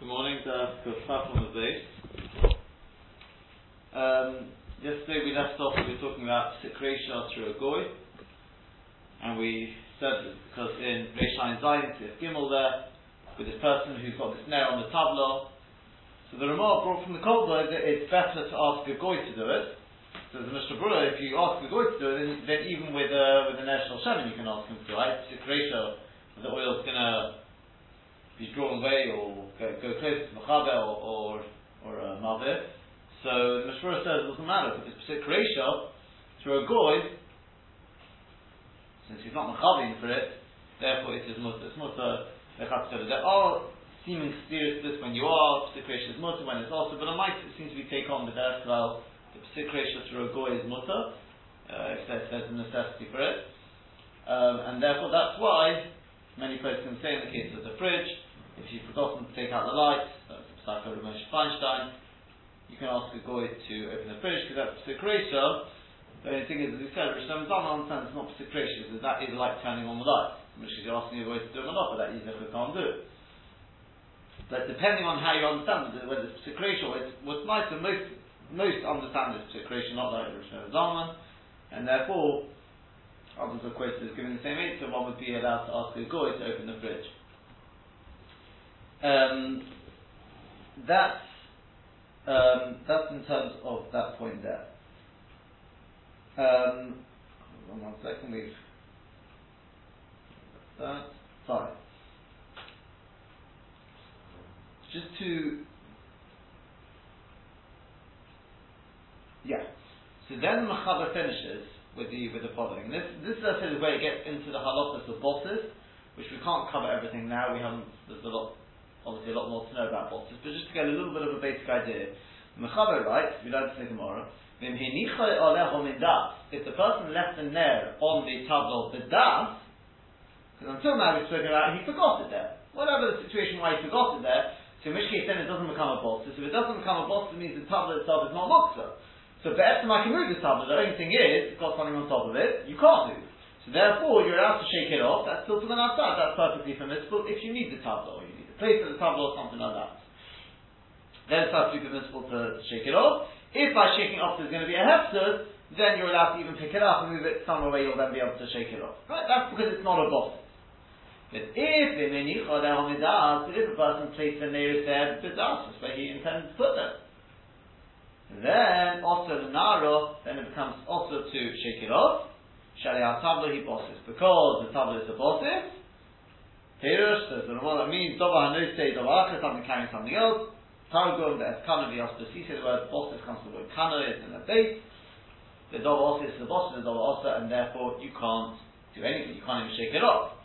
Good morning, the Kufaf on the. Um, yesterday we left off, we were talking about Sikresha through a Goy, and we said because in Reishain Zion, there's Gimel there, with this person who's got this nail on the tableau. So the remark brought from the Kolba that it's better to ask a Goy to do it. So the Mishnah Brura, if you ask a Goy to do it, then, then even with, uh, with the National Shemin you can ask him to, right? Sikresha, the oil's gonna be drawn away or go, go close to Mechaber or, or, or uh, Mavir. So the Mishmura says it doesn't matter because ratio through a goy, since he's not Mechavin for it, therefore it is mutter. It's mutter There are seeming spirits this when you are, ratio is mutter, when it's also, but it might it seems to be take on the death well, the particular through a goy is mutter, uh, if there's, there's a necessity for it. Um, and therefore that's why many places can say in the case of the fridge, if you've forgotten to take out the lights, that's the Psaka Ramesh Feinstein, you can ask a goy to open the fridge because that's Psikresha. The only thing is, as we said, Rosh Hashanah understands it's not Psikresha, because that is like turning on the lights, which is asking a goy to do it or not, but that can't do it. But depending on how you understand it, whether it's Psikresha or what's nice, and most, most understand it's Psikresha, not like Rosh Hashanah, and therefore, others are quoted as giving the same answer, one would be allowed to ask a goy to open the fridge. Um, that's um, that's in terms of that point there. Um, one second, we've that fine. Just to yeah. So then the Mechaber finishes with the with the following. This this is where it gets into the halachas of bosses, which we can't cover everything now. We haven't. There's a lot obviously a lot more to know about bosses, but just to get a little bit of a basic idea. Mechaber writes, we learned this tomorrow, if the person left the nair on the table the das, because until now we've spoken about he forgot it there. Whatever the situation why he forgot it there, so in which case then it doesn't become a boss. So if it doesn't become a boss, it means the table itself is not moksa. So be'etzim I can move the table. The only thing is, it's got something on top of it, you can't move. So therefore, you're allowed to shake it off. That's still to the outside. That's perfectly permissible if you need the table place at the table or something like that. Then it's absolutely permissible to shake it off. If by shaking off there's going to be a hefsed, then you're allowed to even pick it up and move it somewhere where you'll then be able to shake it off. Right? That's because it's not a boss. But if if a person placed the nearest there, that's where he intends to put them. Then also the naro, then it becomes also to shake it off. Shaliah tabla he bosses. Because the tabla is a bosses, Perush, says the Ramah, that means Dova Hanose, Dova Acha, something carrying something else. Targum, the Eskana, the Ospasi, say the word bosses comes from the word Kana, it's in the base. The Dova Osa is the boss, the Dova Osa, and therefore you can't do anything, you can't even shake it off.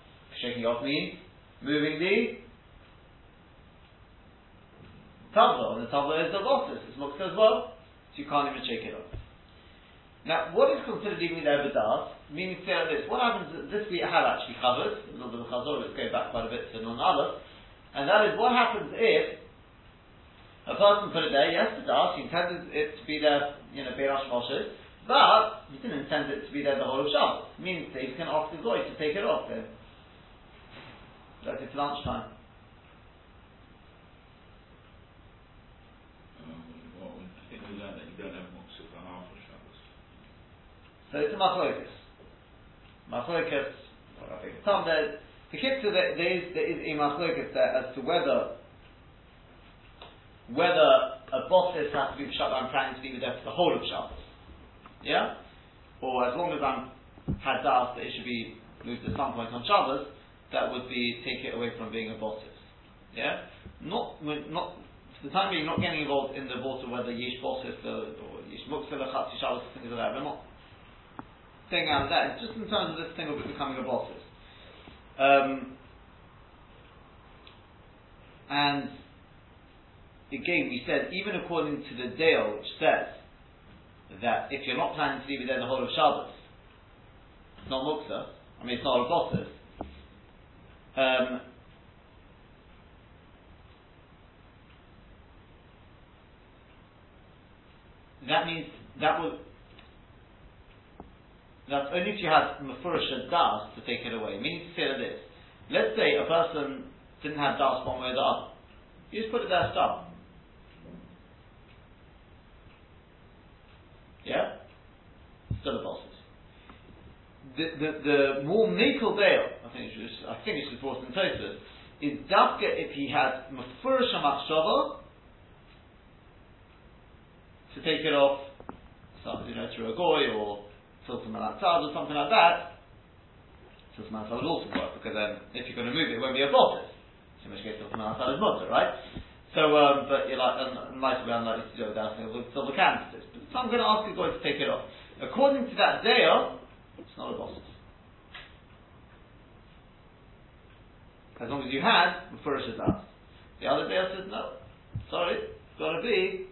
Shaking off means moving the tabla, and the tabla is the bosses, it's mukta as well, so you can't even shake it off. Now, what is considered even the Evadas? Meaning say this, what happens, this we have actually covered, a little bit of Chazor, let's go back quite a bit to non Aleph, and that is what happens if a person put it there, yes, the he intended it to be there, you know, Beirash Moshe, but he didn't intend it to be there the whole of Shabbos. Meaning that he can ask the Goy to take it off then. Like it's lunchtime. So it's a machlokas. Machlokas, I think some there, the kitzur there, there is there is a machlokas there as to whether whether a bosses has to be shut down planning to be with death for the whole of Shabbos. Yeah? Or as long as I'm had das that it should be moved at some point on Shabbos, that would be take it away from being a bosses. Yeah? Not not for the time being not getting involved in the water whether yesh bosses uh, or yesh muksel chatzi Shabbos things like that. We're not thing out of that. Just in terms of this thing of becoming a bosses. Um, and again, we said, even according to the Dale, which says that if you're not planning to leave it there the whole of Shabbos, it's not muksa, I mean, it's not a bosses. Um, that means that will that's only if you have Mefurish das to take it away. Meaning to say that this. Let's say a person didn't have das one way or the other. You just put it there, stop. Yeah? Still a bosses. The, the, the more Mikal Dale, I think it's I think it's reported in Tosus, is Dafka if he had Mefurish Machshava to take it off, you know, through a goy or filter malatzad or something like that, filter malatzad would also work because then if you're going to move it, it won't be a bosses. So in which case filter malatzad is mutter, right? So, um, but you're like, unlikely, unlikely to do it without silver canisters. But so I'm going to ask a goy to take it off. According to that dale, it's not a bosses. As long as you had, Mufurish is asked. The other day says, no, sorry, it's got to be.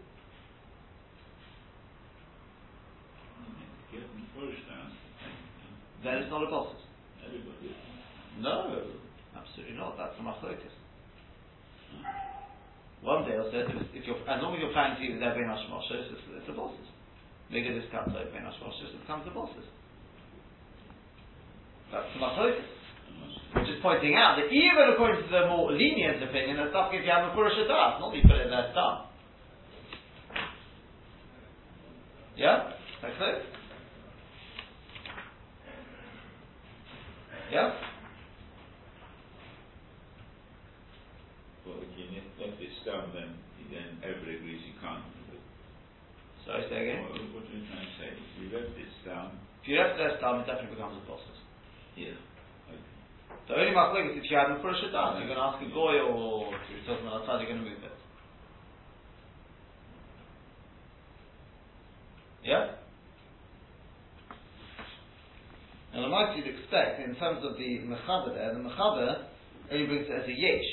Then it's not a bosses. No, absolutely not. That's a machlokas. One day says if, if you're as long as you're planning to eat there bein hashmoshes, it's, it's a bosses. Bigger discount so bein hashmoshes, it becomes a bosses. That's the machlokas. Which is pointing out that even according to the more lenient opinion, the stuff if you have a Purusha Das, not you put it there stam. Yeah? That's so? Yeah? Well, if you left it stam, then, then everybody agrees you can't. Sorry, say again? What, what are you trying to say? If you left it stam, If you it there stam, it definitely becomes a process. yeah. The only machloek is if you had a Purusha Das, you're going to ask a goy or you're talking about outside, you're going to move it. Yeah? And I might you'd expect, in terms of the Mechaber there, the Mechaber only brings it as a Yesh.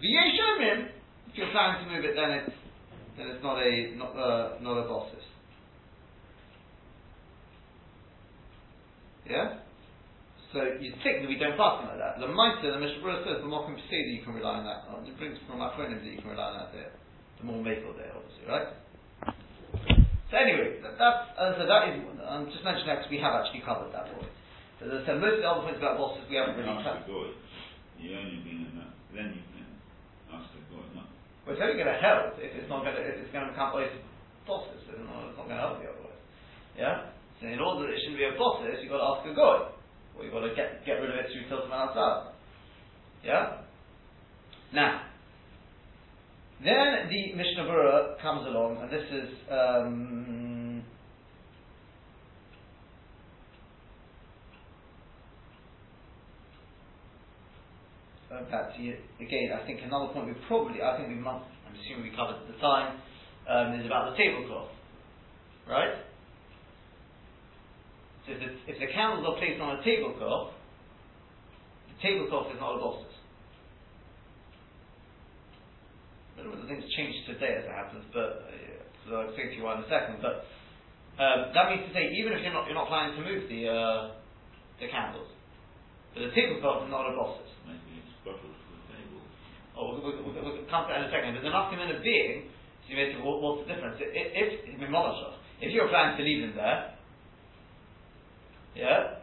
The Yesh Omim, if you're planning to move it, then it's, then it's not a, not, uh, not a bosses. Yeah? So you'd think that we don't pass like that. The Maita, the Mishnah says, the more can see that you can rely on that. It brings from our friend that you can rely on that there. The more maple there, obviously, right? So anyway, that, that's, uh, so that is, I'm just mentioning that because we have actually covered that point. So as I said, most of the other points about bosses we haven't really the. You only been in that, then you can ask the goy, not. Well, it's only going to help if it's not going to, if it's going to become both bosses. It's not, it's not going to help you otherwise. Yeah? So in order that it shouldn't be a bosses, you've got to ask a goy. Or you've got to get, get rid of it through Tiltman outside. Yeah? Now, then the Mishnah Berurah comes along, and this is um, uh, again. I think another point we probably, I think we must, I'm assuming we covered at the time, um, is about the tablecloth, right? So if the, if the candles are placed on a tablecloth, the tablecloth is not a bosses. Things changed today as it happens, but uh, so I'll explain to you why in a second. But um, that means to say, even if you're not you're not planning to move the uh, the candles, but the tablecloth is not a bosses. Maybe it's bottled for the table. Oh, we'll, we'll, we'll, we'll come to that in a second. But the enough in a being, so you may say, what, what's the difference? If, if, if you're planning to leave them there, yeah?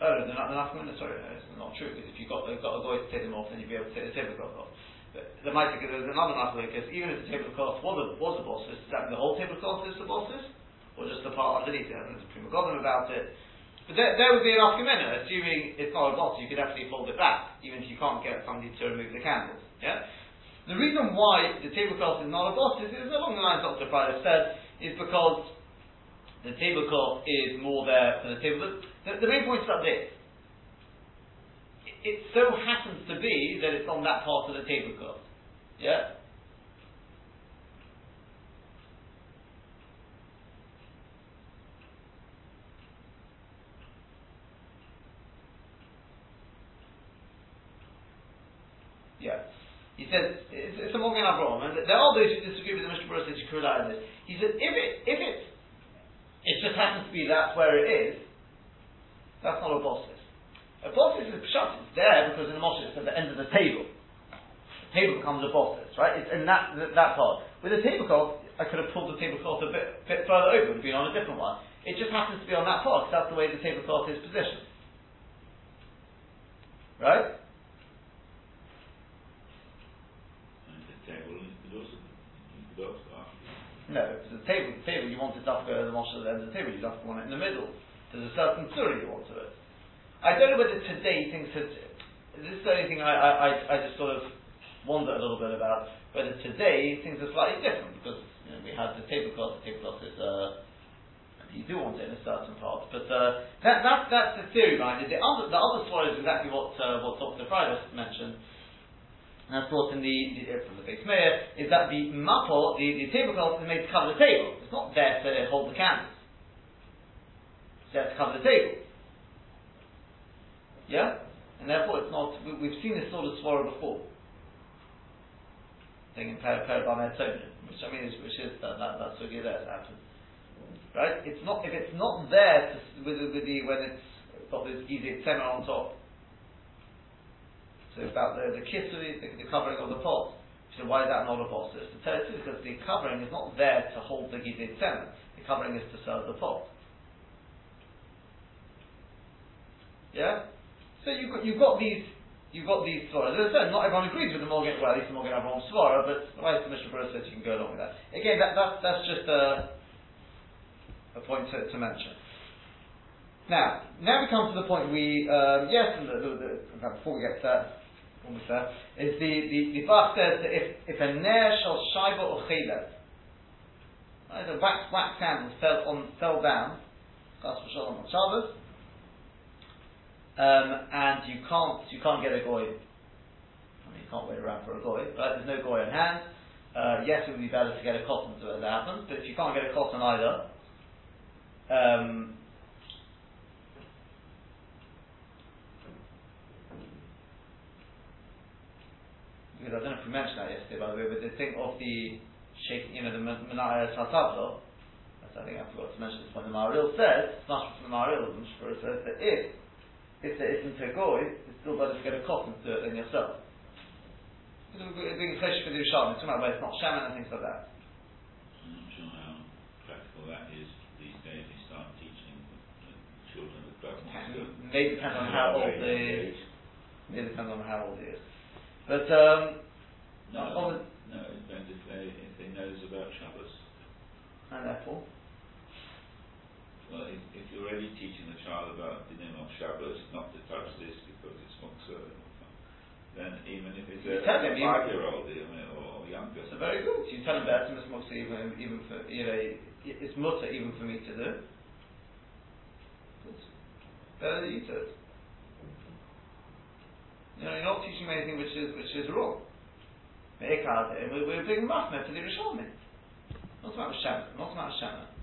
Oh, they're not, they're not sorry, no, it's not true, because if you've got, you've got a guy to take them off, then you'd be able to take the tablecloth off. There might be, there's another because even if the tablecloth was a, was a bosses, does that the whole tablecloth is the bosses? Or just the part underneath it? And there's a prima about it. But there, there would be an argument, assuming it's not a boss, you could actually fold it back, even if you can't get somebody to remove the candles. Yeah? The reason why the tablecloth is not a boss is, is along the lines Dr. Pryor said, is because the tablecloth is more there for the table. The, the main point is about this. It, so happens to be that it's on that part of the tablecloth. Yeah? Yeah. He says, it's, a Magen Avraham, and there are those who disagree with the Mishnah Berurah says you could this. He said, if it, if it, it just happens to be that's where it is, that's not a bosses. A bosses is pshat, it's there because in the Moshe it's at the end of the table. The table becomes a bosses, right? It's in that, that, part. With a tablecloth, I could have pulled the tablecloth a bit, bit further over, and been on a different one. It just happens to be on that part, because that's the way the tablecloth is positioned. Right? No, because the table, the table you want it to at the Moshe at the end of the table, you don't want it in the middle. There's a certain theory you want to it. I don't know whether today things have, this is the only thing I, I, I, just sort of wonder a little bit about, whether today things are slightly different, because you know, we have the tablecloth, the tablecloth is, uh, you do want it in a certain part, but uh, that, that, that's the theory behind it. The other, the other story is exactly what, uh, what Dr. Friday mentioned, and that's brought in the, the uh, from the Beis Meir, is that the mapo, the, the tablecloth is made to cover the table. It's not there to hold the candles. It's there to cover the table. Yeah? And therefore it's not, we, have seen this sort of swara before. Thing in Paraban which I mean is, which is that, that, that's what there, it happens. Right? It's not, if it's not there to, with, with the, when it's got this easy on top, so about the, the kisui, the, the covering of the pot. So why is that not a bosses? To tell you because the covering is not there to hold the gizid semen. The covering is to serve the pot. Yeah? So you've got, you've got these you've got these svaras. As I said, not everyone agrees with the Magen, well, at least the Magen Avraham svara, but the way the Mishnah Berurah says you can go along with that. Again, that, that, that's just a, a point to, to mention. Now, now we come to the point we, um, yes, the, the, the, before we get to that, almost there, is the, the, the Bach says that if, if a ner shall shaiba or chilet, right, a wax, wax candle fell, on, fell down, Chas on Shabbos, um, and you can't, you can't get a goy, I mean, you can't wait around for a goy, right, there's no goy on hand, uh, yes, it would be better to get a cotton so that happens, but if you can't get a cotton either, um, because I don't know if we mentioned that yesterday, by the way, but the thing of the shaking, you know, the Menaya Tatavlo, I think I forgot to mention this point, the Maril says, not from the Maril, Mishpura says that if, if there isn't a goy, it's still better to get a cotton to it than yourself. It's being fresh for the Yerushalmi, it's talking where it's not shaman and things like that. I'm not sure how practical that is these days. They start teaching the children the Maybe depends on how old they. Maybe depends on how old he is. But um, no, no, it depends if they if they knows about Shabbos. And therefore. Well, if, if, you're already teaching the child about the name of Shabbos, not to touch this because it's muksa, then even if it's a, a five-year-old or, or younger. So very good. You tell him that it's muksa even even for you know it's mutter even for me to do. Good. Better that you do it. You know, you're not teaching me anything which is which is wrong. We're, we're machmer to the Rishonim. Not about Shema, not about Shema.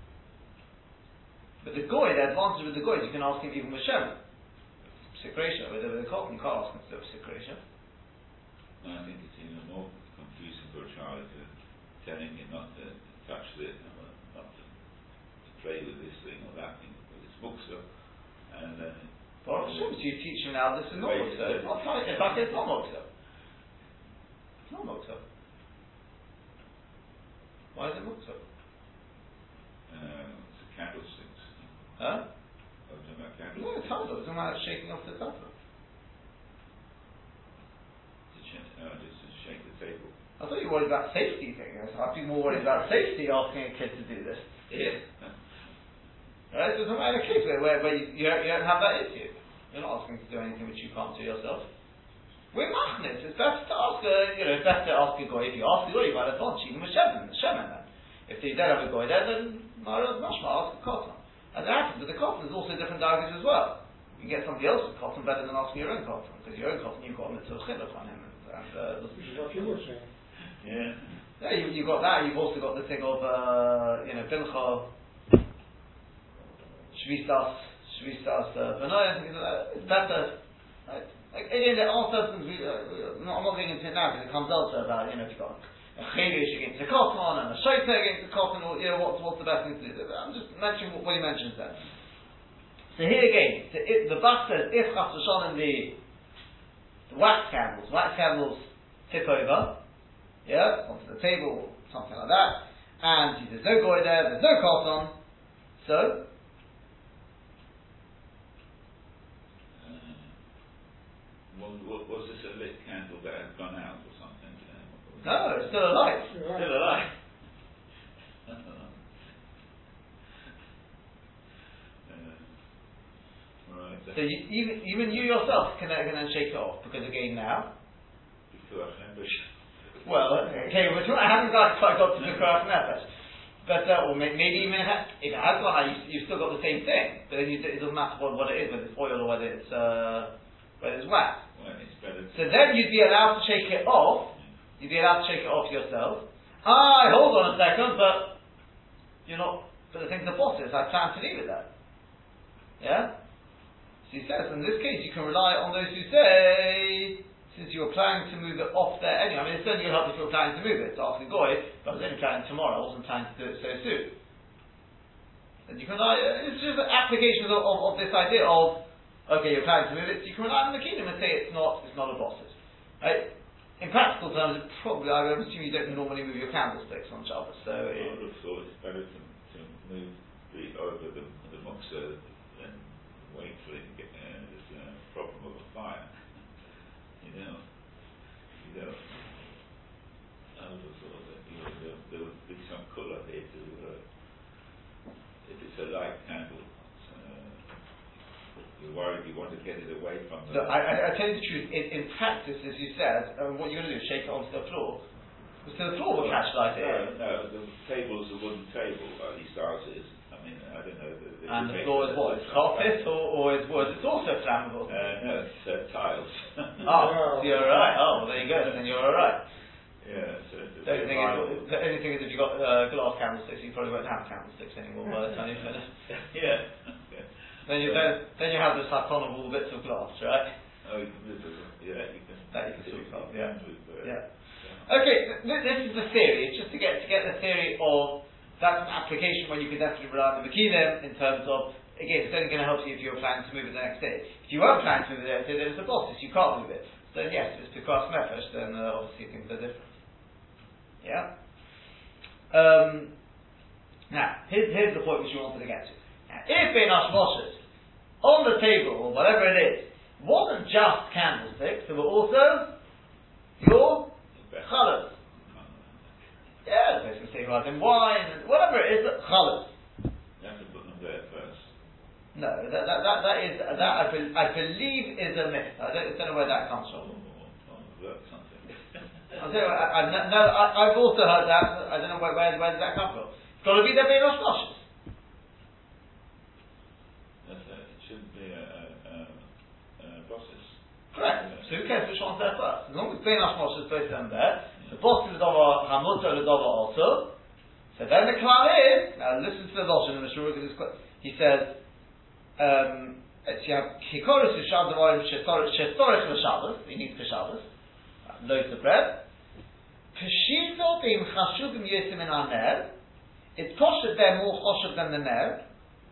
But the goy, the advantage with the goy, you can ask him even with Shema. Psikresha, with the cotton, you can't ask him to do Psikresha. No, I think it's even more confusing for a child to telling him not to touch this, not to, to play with this thing or that thing, because it's muksa, and then Hashem, so you teach him now this is not Moksa. It's not in fact it's not Moksa. It's not Moksa. Why is it Moksa? Uh, it's a candlesticks. Huh? Oh, talking about candlesticks. No, it's Tazla. It's about shaking off the sh- uh, just to shake the table. I thought you were worried about safety thing. I'd be more worried about safety asking a kid to do this. Yeah. Right? So it's not a case where, where, where you, you, don't, you don't have that issue. You're not asking to do anything which you can't do yourself. We're machnis. It's better to ask a, you know, it's better to ask a goy. If you ask a goy, you might have advance even with shemen, shemen then. If you don't have a goy there, then Mara's mashma, ask a cotton. And that happens, but the cotton is also different diagrams as well. You get somebody else's cotton better than asking your own cotton, because your own cotton you've got a mitzvah chiluk on him. And, and uh, Which is what you were saying. Yeah. Yeah, you, you've got that, you've also got the thing of, uh, you know, Bilcha, Shvistas, Shvistas uh, Benoim, it's better. Right? Like, again, there are certain uh, I'm not going into it now because it comes elsewhere about, you know, if you've got a Chedesh against a cotton and a Shaita against a or, you know, what's, what's the best thing to do? I'm just mentioning what, what he mentions there. So here again, so it, the Bach says, if Chas in the, the wax candles, wax candles tip over, yeah, onto the table, something like that, and there's no goy there, there's no cotton, so uh, Was, was this a lit candle that had gone out? No, it's still alive. Still alive. Uh, right. So you, even even you yourself can, can then shake it off because again now. Well, okay, but I haven't got, quite got to the Kurach Nefesh. But, uh, or may- maybe even if it ha- if it has gone out, you, you've still got the same thing. But then you, it doesn't matter what, what it is, whether it's oil or whether it's, uh, whether it's wax. Well, it's So then you'd be allowed to shake it off. You'd be allowed to shake it off yourself. Ah, hold on a second, but you're not, but the thing's a bosses, I plan to leave it there. Yeah? So he says, in this case, you can rely on those who say, since you're planning to move it off there anyway, I mean, it's only going to help if you're planning to move it. So ask the Goy, but I was only planning tomorrow, I wasn't planning to do it so soon. And you can rely, it's just an application of, of, of this idea of, okay, you're planning to move it, so you can rely on the kingdom and say it's not, it's not a bosses. Right? In practical terms, it probably, I would assume you don't normally move your candlesticks on Shabbos, so I would have thought it's better to, to move the, over the, the muksa than wait for it to get, uh, there's a problem of a fire. You know, you know, I would have thought that, you know, there, there would be some colour here to, uh, if it's a light candle, uh, you're worried you want to get it away from the. So I, I, I tell you the truth, in, in practice, as you said, um, what you're going to do is shake it onto the floor. So the floor will catch light No, in. no, the table's a wooden table, at least ours is. I mean, I don't know. The, the And the floor is what? It's carpet or, or is wood? It's also flammable. Uh, no, it's uh, tiles. oh, so you're alright. Oh, well, there you go, then you're alright. Yeah, so The only thing is, the only thing is if you've got uh, glass candlesticks, you probably won't have candlesticks anymore by the time you finish. yeah. Then you, then, then you have the saffron of all the bits of glass, right? Oh, you can. Yeah, you can. That you can sort of yeah. Yeah. yeah. Okay, th- th- this is the theory. It's just to get to get the theory of that's an application where you can definitely rely on the Makinim in terms of again, it's only going to help you if you're planning to move it the next day. If you weren't planning to move it the next day, then it's a bosses, you can't move it. So then yes, if it's Pekras Mefesh, then uh, obviously things are different. Yeah. Um, now, here's, here's the point which we wanted to get to. Now, if in Ashmoshes, on the table, or whatever it is, wasn't just candlesticks, there were also your challah. Yeah, there's say well, then wine, and whatever it is, challah. You have to put them there first. No, that, that, that, that is, that I, be, I believe is a myth. I don't, don't know where that comes from. or, or work something. I'll tell you what, I, I, no, I, I've also heard that, I don't know where, where, where does that come from. It's got to be there being Rosh That's a, it shouldn't a, a, a, a process. Correct. So who cares which one's there first? As long as being Rosh is both them there, the boss is Dova Hamuta or Dova also. So then the klal is, now listen to the Lashon in the Shuruk, he says, um, it's you have Kikoris Shabbos Devarim Shestorich L'Shabbos, he needs for Shabbos, loaves of bread. Peshito Bim Chashuvim Yesim in Aner, it's kosher there more kosher than the Ner.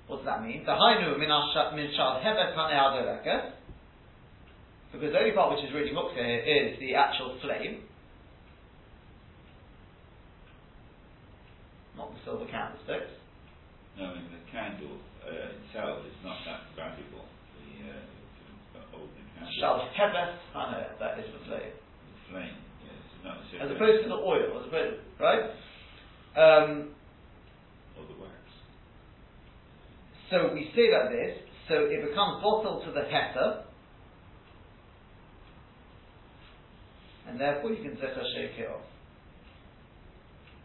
What does that mean? The Hainu Min Asha- Min Shal Hevet Panei Adoreket, because the only part which is really muktzah here is the actual flame, not the silver candlesticks. No, I mean, the candle uh, itself is not that valuable. The, uh, the holding candle. Shall hevet paneh, that is the flame. The flame, yes, not As opposed to the oil, as opposed, right? Um, Or the wax. So we say like this, so it becomes bottled to the heter, and therefore you can zecha shake it off.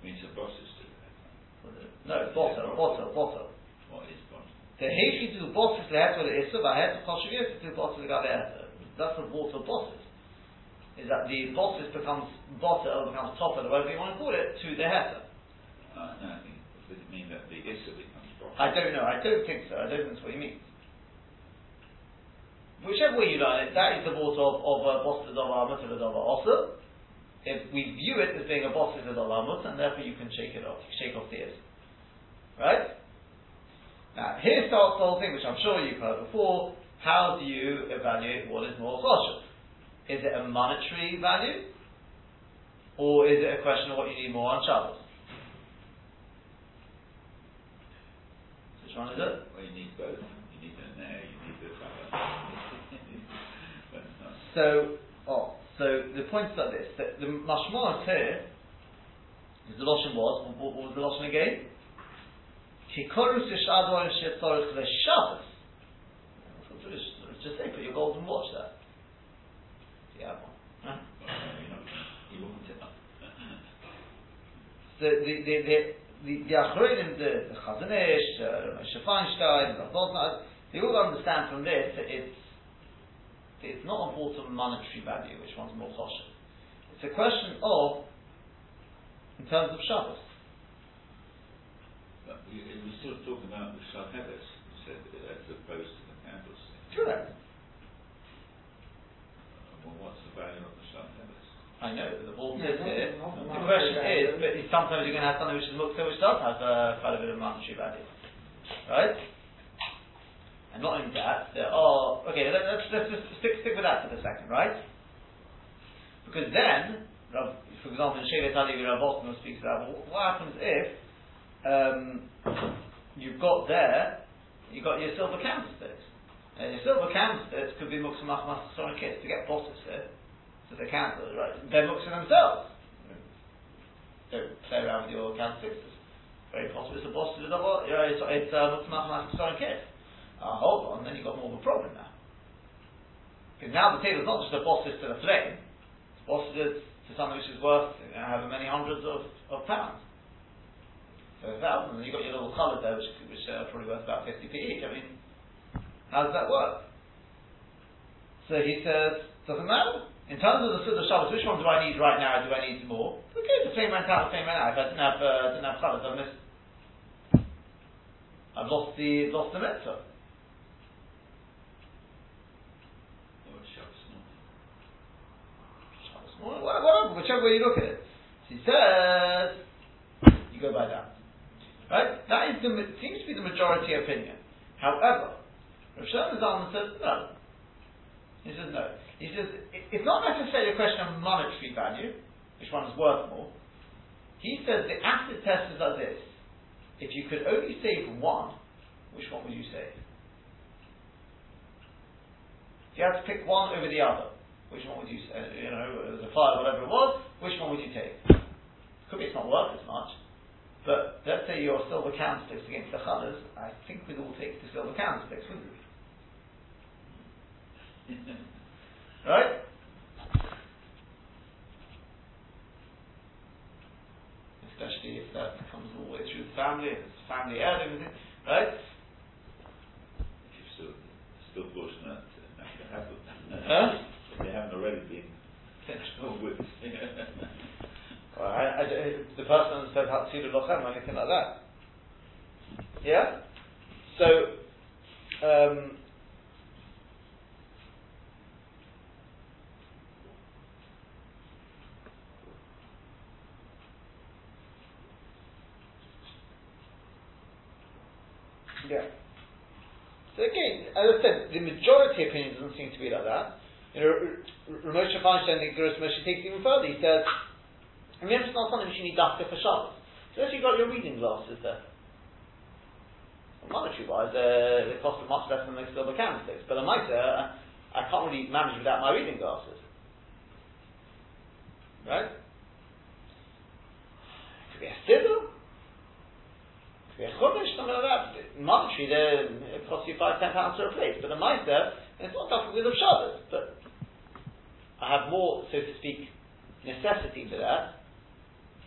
means the bosses do that. No, bottle, bottle, bottle. What is boss? The heichi to the bosses leheter le'issa, v'heter choshev to bottle heter. That's the water bosses. Is that the bosses becomes bottle, becomes topper, whatever you want to call it, to the heter. Uh, no, I think, does it mean that the issa? I don't know. I don't think so. I don't think that's what he means. Whichever way you learn it, that is the water of, of uh, a boss of a mutter of also. If we view it as being a boss of a mut, and therefore you can shake it off, shake off the ears. Right? Now, here starts the whole thing, which I'm sure you've heard before. How do you evaluate what is more choshev? Is it a monetary value? Or is it a question of what you need more on Shabbos? Which one is it? Well, you need both. You need the nair, you need the color. Uh, so, oh, so the point is like this: that the mashmalas here, is the lashon was what, what was the lashon again? Kikorus yishador shetzorich leshavos. Just say, put your golden watch there. Yeah, one. Huh? The the the the the, the Achronim, the, the Chazon Ish, uh, Moshe Feinstein, the Bosna, they all understand from this that it's it's not important monetary value, which one's more choshev. It's a question of, in terms of Shabbos. But we, we're still talking about the Shalheves, you said, as opposed to the candles. Correct. Well, what's the value of the Shalheves? I know, but the ball sits here. The question is, but sometimes you're going to have something which is mukta, which does have uh, quite a bit of monetary value. Right? And not only that, there are, okay, let, us let's just stick, stick with that for a second, right? Because then, for example, in Shevet Halevi, Rav Altman speaks about, well, what happens if um, you've got there, you've got your silver candlesticks. And your silver candlesticks could be muksa machmas kids to get bosses here. So the candles, right? They're muksa themselves. Don't play around with your candlesticks. Very possible it's a boss to the double, you know, it's, it's uh, muksa machmas kids. Uh, hold on, then you've got more of a problem now. Because now the table's not just a boss to the flame, it's boss to, to something which is worth you know, however many hundreds of, of pounds. So a thousand, and you've got your little colours there which, which are probably worth about 50p each. I mean, how does that work? So he says, doesn't matter. In terms of the Sukkah Shabbos, which one do I need right now? Do I need more? Okay, the flame went out, the flame went out. If I didn't have, uh, didn't have colours, I've missed. I've lost the lost the mitzvah. Or Shabbos not? Well, whatever, whichever way you look at it. So he says, you go by that. Right? That is the, seems to be the majority opinion. However, Rav Zalman says no. He says no. He says it's not necessarily a question of monetary value, which one is worth more. He says the acid test is like this. If you could only save one, which one would you save? If you had to pick one over the other, which one would you, uh, you know, the fire, whatever it was, which one would you take? Could be it's not worth as much, but let's say your silver candlesticks against the colours, I think we'd all take the silver candlesticks, wouldn't we? right? Especially if that comes all the way through the family, if it's family heirloom, right? If you're still, still fortunate to happen. Huh? They haven't already been with. Well, I, I, the person says Hatzilu Lochem or anything like that. Yeah? So, um, yeah. So again, as I said, the majority opinion doesn't seem to be like that. You know, R- R- Feinstein, the Igros Moshe takes it even further. He says, I mean, it's not something which you need dafka for Shabbos. So if you've got your reading glasses there. Monetary wise, uh, they cost much less than the silver candlesticks. But I might say, uh, I can't really manage without my reading glasses. Right? Could be a siddur. Chumash, something like that. Monetary, it costs you five, ten pounds to replace. But a mitre, it's not dafka with of Shabbos. But I have more, so to speak, necessity for that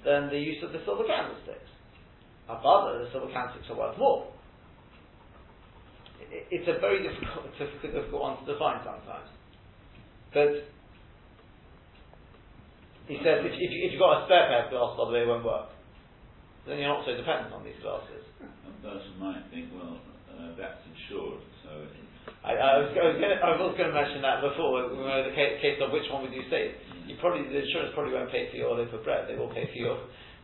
than the use of the silver candlesticks. Above the silver candlesticks are worth more. It's a very difficult, difficult, one to define sometimes. But he says if, if, you, if you've got a spare pair of glasses, they won't work. Then you're not so dependent on these glasses. One person might think, well, uh, that's insured, so I, I was, I was going to, I was going to mention that before. We were the case, case of which one would you save? You probably the insurance probably won't pay for your loaf of bread. They will pay for your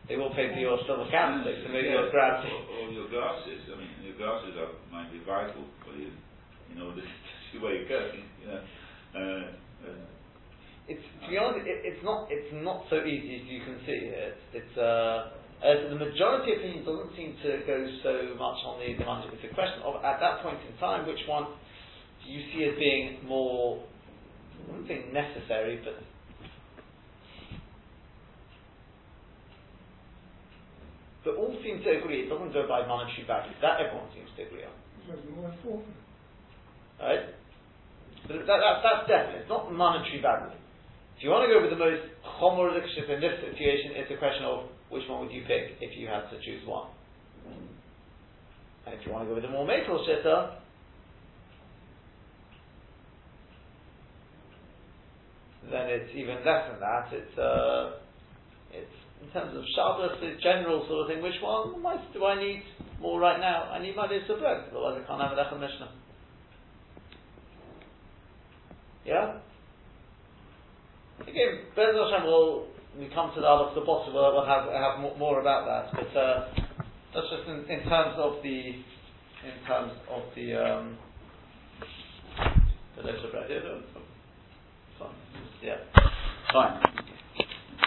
they will pay for your silver candlesticks and maybe Yeah, your grab. Or, or your glasses. I mean, your glasses are, might be vital for you in order to see where you're going. You know, uh, uh, It's to be honest, it, it's not it's not so easy as you can see. It's it's uh, uh, the majority opinion doesn't seem to go so much on the demand. It's a question of at that point in time, which one do you see as being more, I wouldn't say necessary, but but all seem to agree. It doesn't go by monetary value. That everyone seems to agree on. Right? But that, that, that's definite. It's not monetary value. If you want to go with the most homoreductive in this situation, it's a question of which one would you pick if you had to choose one. And if you want to go with a more makel shitta, then it's even less than that. It's uh, it's in terms of Shabbos, the general sort of thing. Which one do I need more right now? I need my list of bread, otherwise I can't have a lechem mishnah. Yeah. Again, Bez Hashem will we come to the other the bottom. We'll, we'll have have more, more, about that, but uh, that's just in, in, terms of the in terms of the um, the bread. Yeah, fine. Yeah, fine.